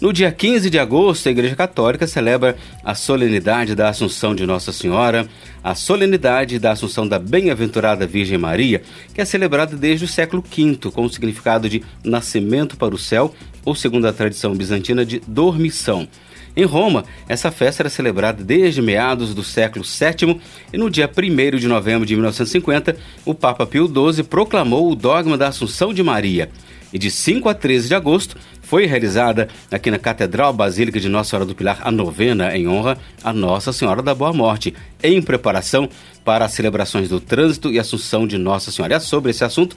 No dia 15 de agosto, a Igreja Católica celebra a solenidade da Assunção de Nossa Senhora, a solenidade da Assunção da Bem-aventurada Virgem Maria, que é celebrada desde o século V, com o significado de nascimento para o céu, ou segundo a tradição bizantina, de dormição. Em Roma, essa festa era celebrada desde meados do século VII e no dia 1 de novembro de 1950, o Papa Pio XII proclamou o dogma da Assunção de Maria. E de 5 a 13 de agosto, foi realizada aqui na Catedral Basílica de Nossa Senhora do Pilar a novena em honra a Nossa Senhora da Boa Morte, em preparação para as celebrações do trânsito e Assunção de Nossa Senhora. É sobre esse assunto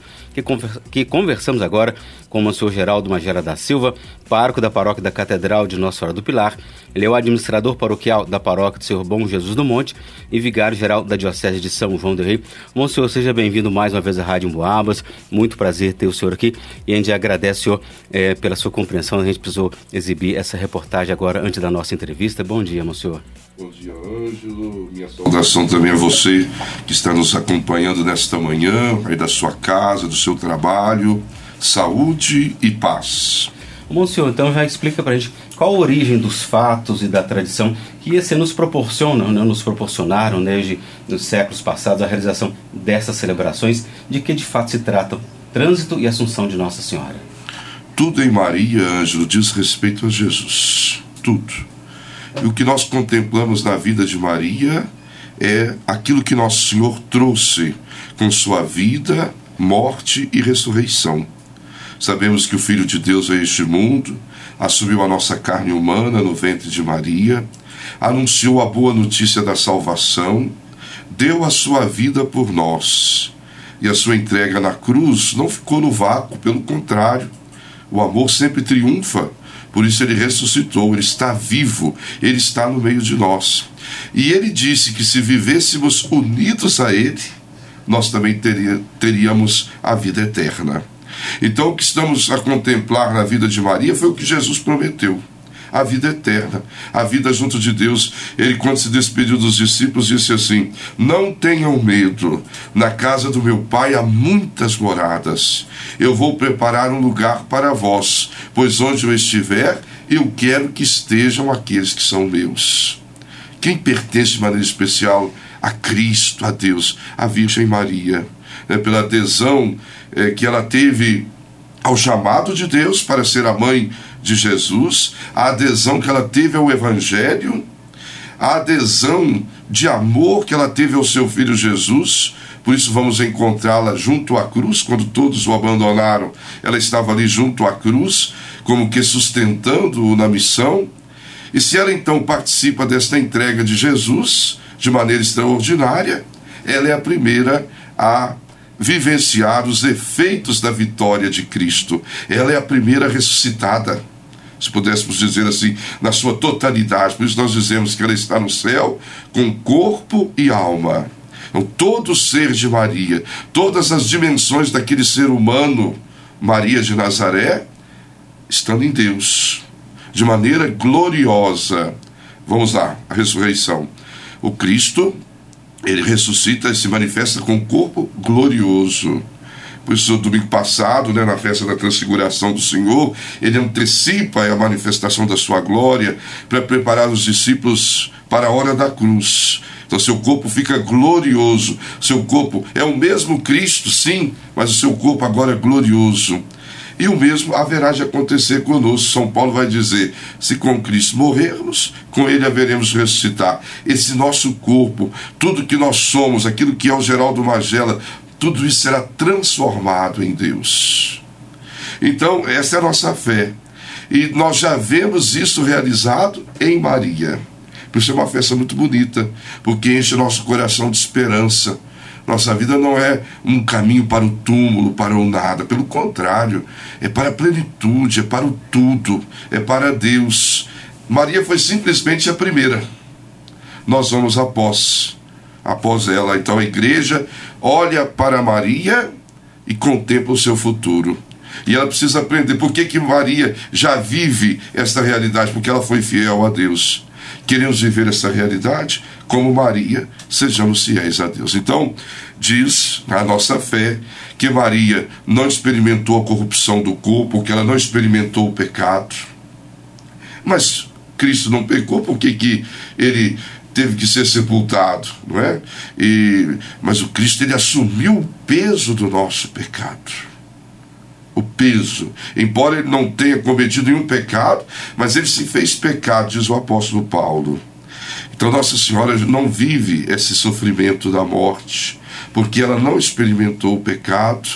que, conversamos agora com o Monsenhor Geraldo Magera da Silva, pároco da paróquia da Catedral de Nossa Senhora do Pilar. Ele é o administrador paroquial da paróquia do Senhor Bom Jesus do Monte e vigário-geral da Diocese de São João do Rei. Monsenhor, seja bem-vindo mais uma vez à Rádio Boabas. Muito prazer ter o senhor aqui e a gente agradece, senhor, é, pela sua compreensão. A gente precisou exibir essa reportagem agora antes da nossa entrevista. Bom dia, Monsenhor. Bom dia, Ângelo. Minha saudação também a você que está nos acompanhando nesta manhã, aí da sua casa, do seu trabalho. Saúde e paz. Monsenhor, então já explica para a gente qual a origem dos fatos e da tradição que esse nos proporcionam, né, nos proporcionaram desde os séculos passados a realização dessas celebrações, de que de fato se tratam trânsito e assunção de Nossa Senhora. Tudo em Maria, Ângelo, diz respeito a Jesus. Tudo. E o que nós contemplamos na vida de Maria é aquilo que Nosso Senhor trouxe com sua vida, morte e ressurreição. Sabemos que o Filho de Deus veio este mundo, assumiu a nossa carne humana no ventre de Maria, anunciou a boa notícia da salvação, deu a sua vida por nós. E a sua entrega na cruz não ficou no vácuo, pelo contrário, o amor sempre triunfa por isso ele ressuscitou, ele está vivo, ele está no meio de nós. E ele disse que se vivêssemos unidos a ele, nós também teríamos a vida eterna. Então, o que estamos a contemplar na vida de Maria foi o que Jesus prometeu a vida eterna, a vida junto de Deus. Ele, quando se despediu dos discípulos, disse assim: Não tenham medo, na casa do meu pai há muitas moradas. Eu vou preparar um lugar para vós, pois onde eu estiver, eu quero que estejam aqueles que são meus. Quem pertence de maneira especial a Cristo, a Deus, a Virgem Maria, né, pela adesão é, que ela teve ao chamado de Deus para ser a mãe de Jesus, a adesão que ela teve ao Evangelho, a adesão de amor que ela teve ao seu filho Jesus. Por isso vamos encontrá-la junto à cruz, quando todos o abandonaram, ela estava ali junto à cruz, como que sustentando-o na missão. E se ela então participa desta entrega de Jesus de maneira extraordinária, ela é a primeira a vivenciar os efeitos da vitória de Cristo. Ela é a primeira ressuscitada se pudéssemos dizer assim, na sua totalidade. Por isso nós dizemos que ela está no céu com corpo e alma. Então, todo ser de Maria, todas as dimensões daquele ser humano, Maria de Nazaré, estão em Deus, de maneira gloriosa. Vamos lá, a ressurreição. O Cristo, ele ressuscita e se manifesta com corpo glorioso. Por isso, domingo passado, né, na festa da transfiguração do Senhor, ele antecipa a manifestação da sua glória para preparar os discípulos para a hora da cruz. Então, seu corpo fica glorioso. Seu corpo é o mesmo Cristo, sim, mas o seu corpo agora é glorioso. E o mesmo haverá de acontecer conosco. São Paulo vai dizer: se com Cristo morrermos, com Ele haveremos ressuscitar. Esse nosso corpo, tudo que nós somos, aquilo que é o Geraldo Magela tudo isso será transformado em Deus. Então, essa é a nossa fé. E nós já vemos isso realizado em Maria. Por isso é uma festa muito bonita, porque enche nosso coração de esperança. Nossa vida não é um caminho para o túmulo, para o nada. Pelo contrário, é para a plenitude, é para o tudo, é para Deus. Maria foi simplesmente a primeira. Nós vamos após após ela. Então a igreja olha para Maria e contempla o seu futuro. E ela precisa aprender por que, que Maria já vive esta realidade, porque ela foi fiel a Deus. Queremos viver essa realidade como Maria, sejamos fiéis a Deus. Então, diz a nossa fé que Maria não experimentou a corrupção do corpo, que ela não experimentou o pecado. Mas Cristo não pecou, por que, que ele teve que ser sepultado, não é? E, mas o Cristo ele assumiu o peso do nosso pecado. O peso. Embora ele não tenha cometido nenhum pecado, mas ele se fez pecado, diz o apóstolo Paulo. Então Nossa Senhora não vive esse sofrimento da morte, porque ela não experimentou o pecado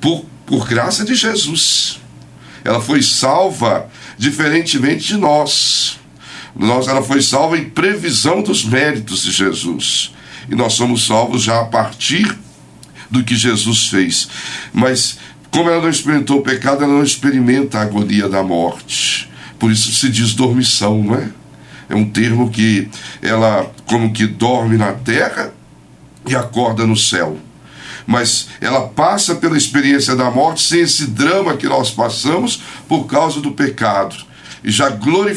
por, por graça de Jesus. Ela foi salva diferentemente de nós. Nós, ela foi salva em previsão dos méritos de Jesus. E nós somos salvos já a partir do que Jesus fez. Mas, como ela não experimentou o pecado, ela não experimenta a agonia da morte. Por isso se diz dormição, não é? É um termo que ela, como que dorme na terra e acorda no céu. Mas ela passa pela experiência da morte sem esse drama que nós passamos por causa do pecado já,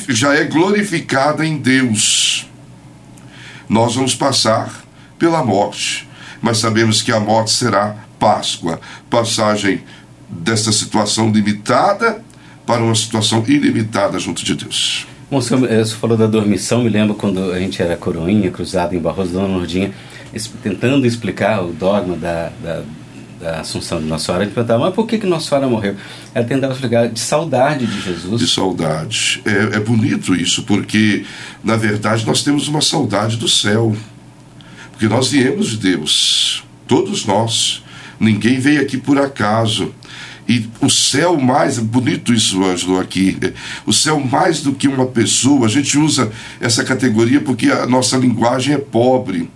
já é glorificada em Deus. Nós vamos passar pela morte, mas sabemos que a morte será Páscoa passagem desta situação limitada para uma situação ilimitada junto de Deus. Bom, você falou da dormição, me lembro quando a gente era coroinha, cruzado em Barroso, Dona Nordinha, tentando explicar o dogma da, da da Assunção de Nossa Senhora, gente perguntava, mas por que, que Nossa Senhora morreu? Ela tentava explicar de saudade de Jesus. De saudade. É, é bonito isso, porque, na verdade, nós temos uma saudade do céu. Porque nós viemos de Deus, todos nós. Ninguém veio aqui por acaso. E o céu mais, bonito isso, Ângelo, aqui. O céu mais do que uma pessoa, a gente usa essa categoria porque a nossa linguagem é pobre.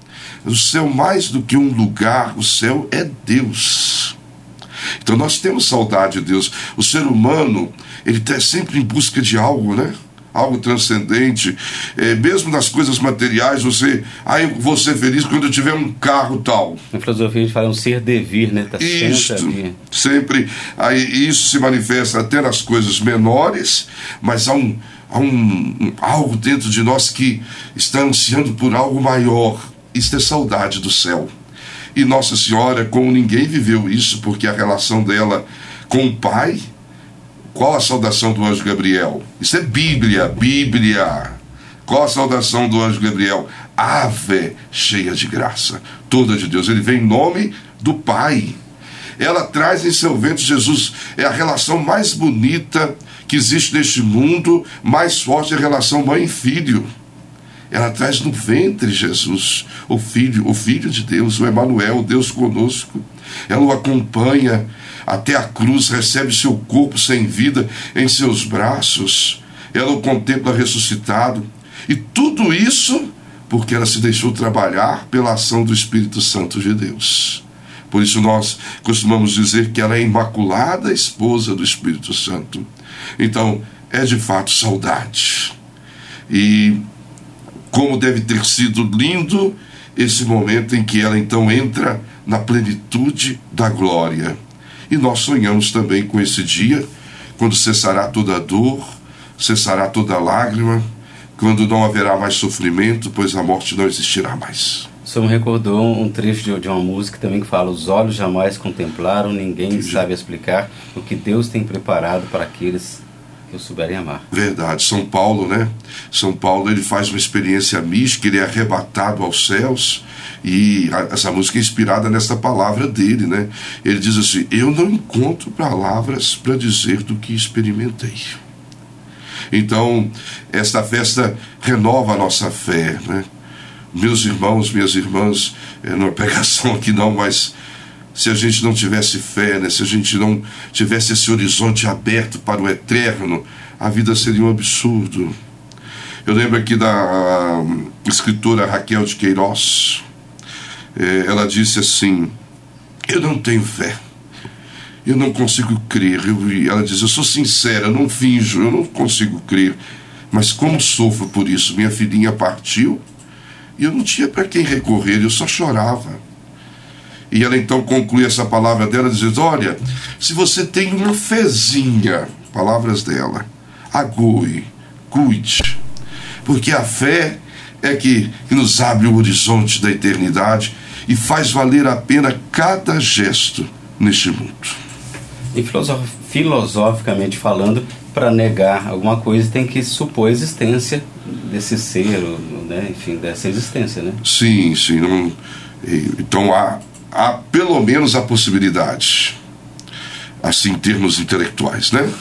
O céu, mais do que um lugar, o céu é Deus. Então nós temos saudade de Deus. O ser humano, ele está sempre em busca de algo, né? Algo transcendente. É, mesmo nas coisas materiais, você. Ah, eu vou ser feliz quando eu tiver um carro tal. Na filosofia a gente fala um ser devir, né? Tá Isto, sempre, sempre. Aí isso se manifesta até nas coisas menores, mas há um. Há um, um algo dentro de nós que está ansiando por algo maior isto é saudade do céu. E Nossa Senhora, como ninguém viveu isso, porque a relação dela com o Pai, qual a saudação do anjo Gabriel? Isso é Bíblia, Bíblia. Qual a saudação do anjo Gabriel? Ave, cheia de graça, toda de Deus. Ele vem em nome do Pai. Ela traz em seu ventre Jesus. É a relação mais bonita que existe neste mundo, mais forte é a relação mãe filho. Ela traz no ventre Jesus, o Filho, o Filho de Deus, o Emanuel, Deus conosco. Ela o acompanha até a cruz, recebe seu corpo sem vida em seus braços. Ela o contempla ressuscitado. E tudo isso porque ela se deixou trabalhar pela ação do Espírito Santo de Deus. Por isso nós costumamos dizer que ela é a imaculada esposa do Espírito Santo. Então, é de fato saudade. E como deve ter sido lindo esse momento em que ela então entra na plenitude da glória. E nós sonhamos também com esse dia, quando cessará toda dor, cessará toda lágrima, quando não haverá mais sofrimento, pois a morte não existirá mais. O senhor me recordou um trecho de, uma música também que fala: Os olhos jamais contemplaram, ninguém sabe explicar o que Deus tem preparado para aqueles que o souberem amar. Verdade. São Paulo, né? São Paulo, ele faz uma experiência mística, ele é arrebatado aos céus. E a, essa música é inspirada nessa palavra dele, né? Ele diz assim: Eu não encontro palavras para dizer do que experimentei. Então, esta festa renova a nossa fé, né? Meus irmãos, minhas irmãs, é, não é pregação aqui não, mas se a gente não tivesse fé, né? se a gente não tivesse esse horizonte aberto para o eterno, a vida seria um absurdo. Eu lembro aqui da escritora Raquel de Queiroz, é, ela disse assim: Eu não tenho fé, eu não consigo crer. Ela diz: Eu sou sincera, não finjo, eu não consigo crer. Mas como sofro por isso? Minha filhinha partiu e eu não tinha para quem recorrer, eu só chorava. E ela então conclui essa palavra dela dizendo: Olha, se você tem uma fezinha, palavras dela, agoe, cuide, porque a fé é que, que nos abre o horizonte da eternidade e faz valer a pena cada gesto neste mundo. E filosoficamente falando, para negar alguma coisa tem que supor a existência desse ser, né? enfim, dessa existência, né? Sim, sim. Não, então há, há pelo menos a possibilidade, assim, em termos intelectuais, né?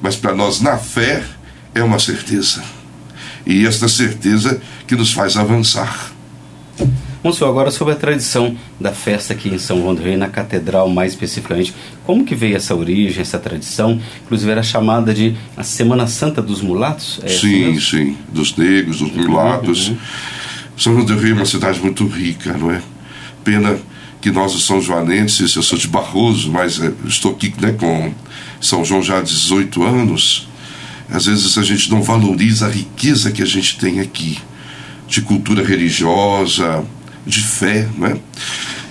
Mas para nós, na fé, é uma certeza. E esta certeza que nos faz avançar. Monsenhor, agora sobre a tradição da festa aqui em São João do Rei, na catedral mais especificamente. Como que veio essa origem, essa tradição? Inclusive era chamada de a Semana Santa dos Mulatos? É sim, sim. Dos negros, dos mulatos. Uhum. São João do Rei é uma cidade muito rica, não é? Pena que nós, os São Joanenses, eu sou de Barroso, mas é, estou aqui né, com São João já há 18 anos. Às vezes a gente não valoriza a riqueza que a gente tem aqui, de cultura religiosa, de fé. Né?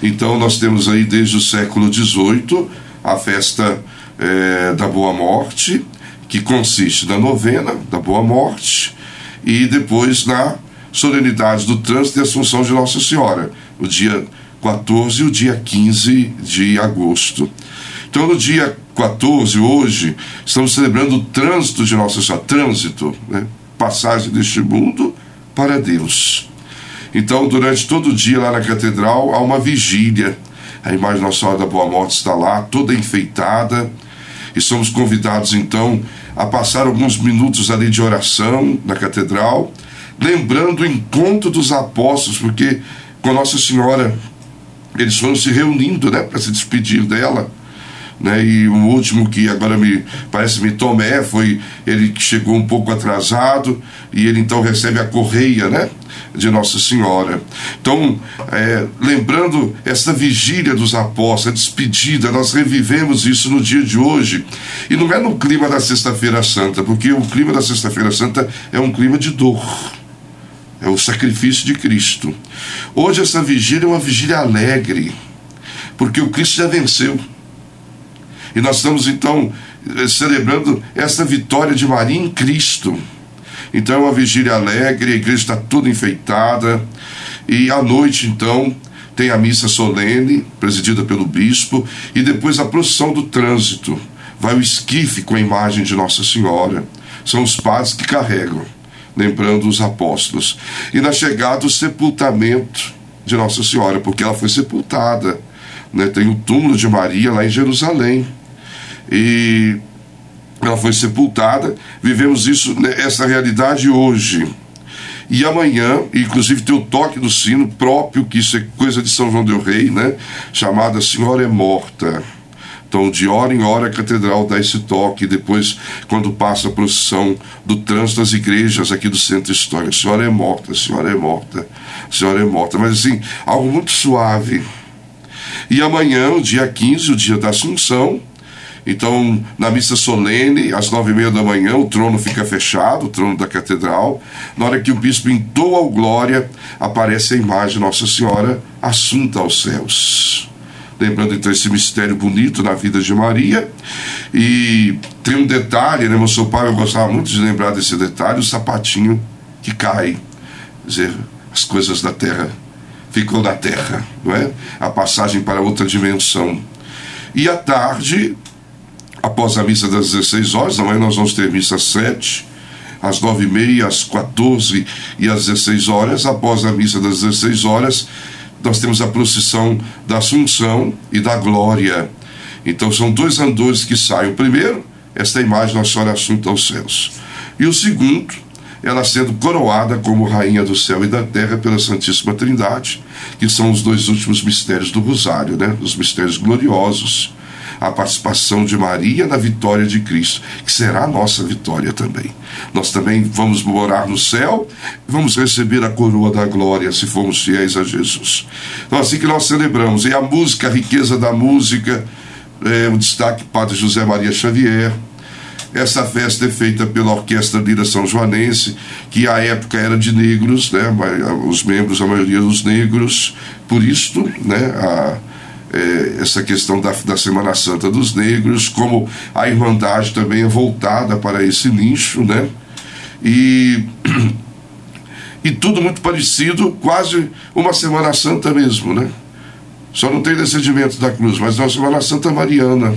Então, nós temos aí desde o século XVIII a festa é, da Boa Morte, que consiste na novena da Boa Morte e depois na solenidade do trânsito e Assunção de Nossa Senhora, o dia 14 e o dia 15 de agosto. Então, no dia 14, hoje, estamos celebrando o trânsito de Nossa Senhora, trânsito, né? passagem deste mundo para Deus. Então, durante todo o dia lá na catedral há uma vigília. A imagem Nossa Senhora da Boa Morte está lá, toda enfeitada. E somos convidados então a passar alguns minutos ali de oração na catedral, lembrando o encontro dos apóstolos, porque com Nossa Senhora eles foram se reunindo né, para se despedir dela né? E o último que agora me parece-me Tomé foi ele que chegou um pouco atrasado e ele então recebe a correia, né? De Nossa Senhora. Então, é, lembrando essa vigília dos apóstolos, a despedida, nós revivemos isso no dia de hoje. E não é no clima da Sexta-feira Santa, porque o clima da Sexta-feira Santa é um clima de dor. É o sacrifício de Cristo. Hoje essa vigília é uma vigília alegre, porque o Cristo já venceu. E nós estamos então eh, celebrando essa vitória de Maria em Cristo. Então é uma vigília alegre, a igreja está toda enfeitada. E à noite, então, tem a missa solene, presidida pelo bispo, e depois a procissão do trânsito. Vai o esquife com a imagem de Nossa Senhora. São os padres que carregam, lembrando os apóstolos. E na chegada, o sepultamento de Nossa Senhora, porque ela foi sepultada. Né? Tem o túmulo de Maria lá em Jerusalém e ela foi sepultada. Vivemos isso, né, essa realidade hoje. E amanhã, inclusive, tem o toque do sino próprio, que isso é coisa de São João del Rei, né? Chamada Senhora é Morta. Então, de hora em hora, a catedral dá esse toque. Depois, quando passa a procissão do trânsito das igrejas aqui do centro histórico, a senhora é morta, a senhora é morta, a senhora é morta. Mas, assim, algo muito suave. E amanhã, o dia 15, o dia da Assunção, então, na missa solene, às nove e meia da manhã, o trono fica fechado, o trono da catedral. Na hora que o bispo entoa o glória, aparece a imagem de Nossa Senhora assunta aos céus. Lembrando então esse mistério bonito na vida de Maria. E tem um detalhe, né? Meu seu pai, eu gostava muito de lembrar desse detalhe: o sapatinho que cai. Quer dizer, as coisas da terra ficam na terra, não é? A passagem para outra dimensão. E à tarde, após a missa das 16 horas, amanhã nós vamos ter missa às 7, às 9 e meia, às 14 e às 16 horas. Após a missa das 16 horas, nós temos a procissão da Assunção e da Glória. Então são dois andores que saem. O primeiro, esta imagem Nossa Senhora Assunta aos céus. E o segundo, ela sendo coroada como Rainha do céu e da terra pela Santíssima Trindade, que são os dois últimos mistérios do Rosário, né? Os mistérios gloriosos a participação de Maria na vitória de Cristo, que será a nossa vitória também. Nós também vamos morar no céu, vamos receber a coroa da glória se formos fiéis a Jesus. Então, assim que nós celebramos, e a música, a riqueza da música, é, o destaque Padre José Maria Xavier. Essa festa é feita pela Orquestra Lira São Joanense, que à época era de negros, né, os membros, a maioria dos negros, por isso, né, a, é, essa questão da, da Semana Santa dos Negros, como a Irmandade também é voltada para esse nicho, né? E, e tudo muito parecido, quase uma Semana Santa mesmo, né? Só não tem descendimento da cruz, mas é uma Semana Santa mariana.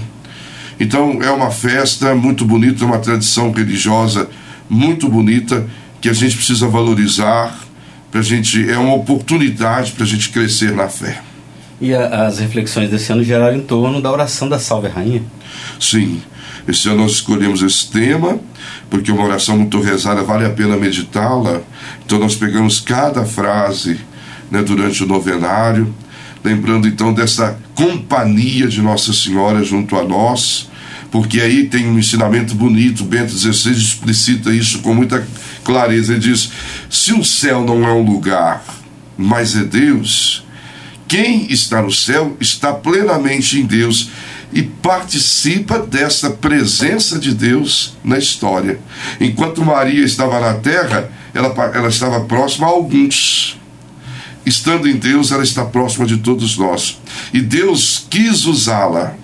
Então é uma festa muito bonita, uma tradição religiosa muito bonita que a gente precisa valorizar. Pra gente, é uma oportunidade para a gente crescer na fé. E a, as reflexões desse ano geraram em torno da oração da Salve Rainha? Sim. Esse ano nós escolhemos esse tema, porque uma oração muito rezada vale a pena meditá-la. Então nós pegamos cada frase né, durante o novenário, lembrando então dessa companhia de Nossa Senhora junto a nós, porque aí tem um ensinamento bonito, Bento XVI explicita isso com muita clareza. Ele diz: se o céu não é um lugar, mas é Deus, quem está no céu está plenamente em Deus e participa dessa presença de Deus na história. Enquanto Maria estava na terra, ela, ela estava próxima a alguns. Estando em Deus, ela está próxima de todos nós. E Deus quis usá-la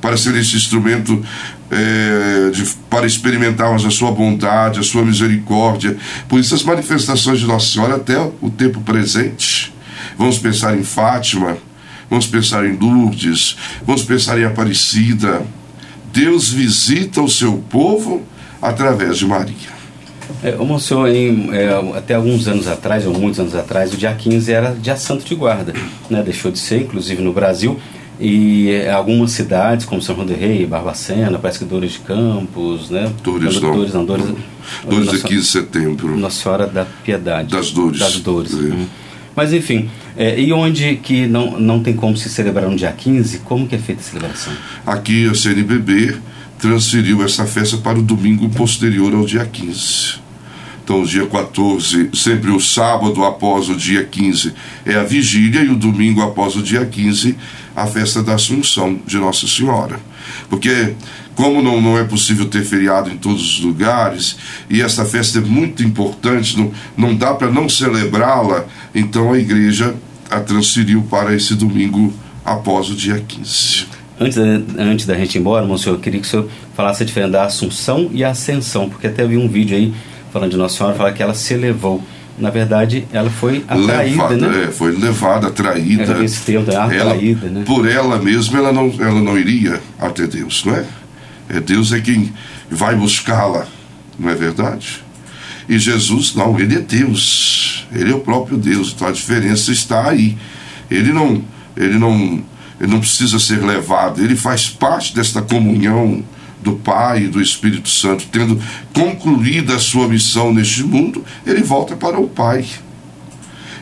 para ser esse instrumento é, de, para experimentarmos a sua bondade, a sua misericórdia. Por isso, as manifestações de Nossa Senhora até o tempo presente. Vamos pensar em Fátima, vamos pensar em Lourdes, vamos pensar em Aparecida. Deus visita o seu povo através de Maria. É, o senhor, em, é, até alguns anos atrás, ou muitos anos atrás, o dia 15 era dia santo de guarda. Né? Deixou de ser, inclusive no Brasil. E é, algumas cidades, como São João do Rei, Barbacena, parece que Dores de Campos, né? Dores não. Dores não, Dores, Dores de 15 de setembro. Nossa Senhora da Piedade. Das Dores. Das Dores. É. Uhum. Mas enfim, é, e onde que não, não tem como se celebrar no dia 15, como que é feita a celebração? Aqui a CNBB transferiu essa festa para o domingo posterior ao dia 15. Então, o dia 14, sempre o sábado após o dia 15 é a vigília e o domingo após o dia 15 a festa da Assunção de Nossa Senhora. Porque, como não, não é possível ter feriado em todos os lugares, e essa festa é muito importante, não, não dá para não celebrá-la, então a igreja a transferiu para esse domingo após o dia 15. Antes, antes da gente ir embora, monsenhor, eu queria que o senhor falasse a diferença da Assunção e Ascensão, porque até vi um vídeo aí falando de Nossa Senhora, fala que ela se elevou. Na verdade, ela foi atraída, levada, né? É, foi levada, atraída. Esse termo, né? atraída, ela, né? Por ela mesma, ela não, ela não iria até Deus, não é? É Deus é quem vai buscá-la, não é verdade? E Jesus, não, ele é Deus. Ele é o próprio Deus. Então a diferença está aí. Ele não, ele não, ele não precisa ser levado. Ele faz parte desta comunhão do Pai e do Espírito Santo, tendo concluído a sua missão neste mundo, ele volta para o Pai.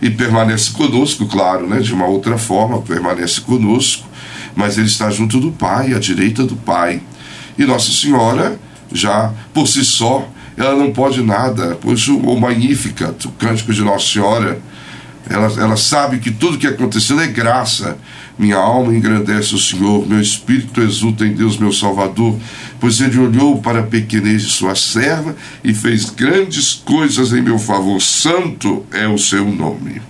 E permanece conosco, claro, né? de uma outra forma, permanece conosco, mas ele está junto do Pai, à direita do Pai. E Nossa Senhora, já por si só, ela não pode nada, pois o Magnificat, o cântico de Nossa Senhora, ela, ela sabe que tudo que aconteceu é graça. Minha alma engrandece o Senhor, meu espírito exulta em Deus, meu Salvador, pois ele olhou para a pequenez de sua serva e fez grandes coisas em meu favor. Santo é o seu nome.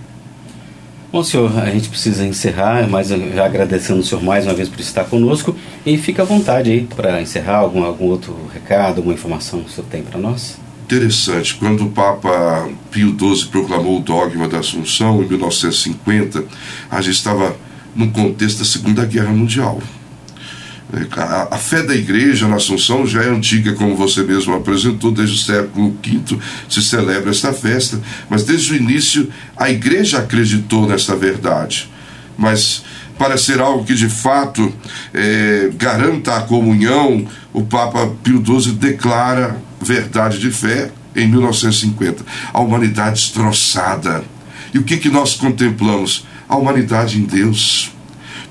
Bom, senhor, a gente precisa encerrar, mas agradecendo o senhor mais uma vez por estar conosco e fica à vontade aí para encerrar algum, algum outro recado, alguma informação que o senhor tem para nós interessante. Quando o Papa Pio XII proclamou o dogma da Assunção, em 1950, a gente estava no contexto da Segunda Guerra Mundial. A, fé da igreja na Assunção já é antiga, como você mesmo apresentou, desde o século V se celebra esta festa, mas desde o início a igreja acreditou nesta verdade. Mas para ser algo que de fato é, garanta a comunhão, o Papa Pio XII declara verdade de fé em 1950. A humanidade destroçada. E o que, que nós contemplamos? A humanidade em Deus.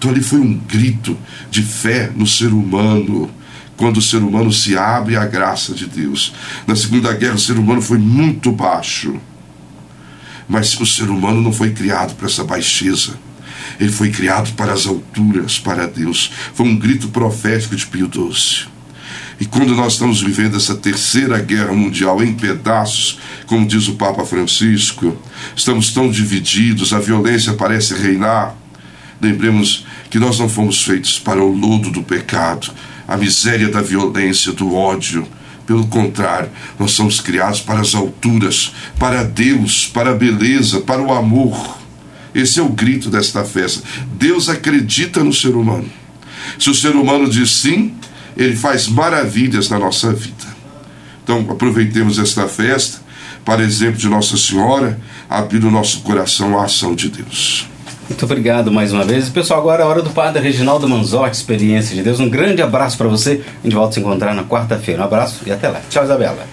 Então ali foi um grito de fé no ser humano, quando o ser humano se abre à graça de Deus. Na Segunda Guerra, o ser humano foi muito baixo. Mas o ser humano não foi criado para essa baixeza. Ele foi criado para as alturas, para Deus. Foi um grito profético de Pio XII. E quando nós estamos vivendo essa terceira guerra mundial em pedaços, como diz o Papa Francisco, estamos tão divididos, a violência parece reinar. Lembremos que nós não fomos feitos para o lodo do pecado, a miséria da violência, do ódio. Pelo contrário, nós somos criados para as alturas, para Deus, para a beleza, para o amor. Esse é o grito desta festa. Deus acredita no ser humano. Se o ser humano diz sim, ele faz maravilhas na nossa vida. Então, aproveitemos esta festa para exemplo de Nossa Senhora, abrir o nosso coração à ação de Deus. Muito obrigado mais uma vez. Pessoal, agora é a hora do Padre Reginaldo Manzotti, Experiência de Deus. Um grande abraço para você. A gente volta a se encontrar na quarta-feira. Um abraço e até lá. Tchau, Isabela.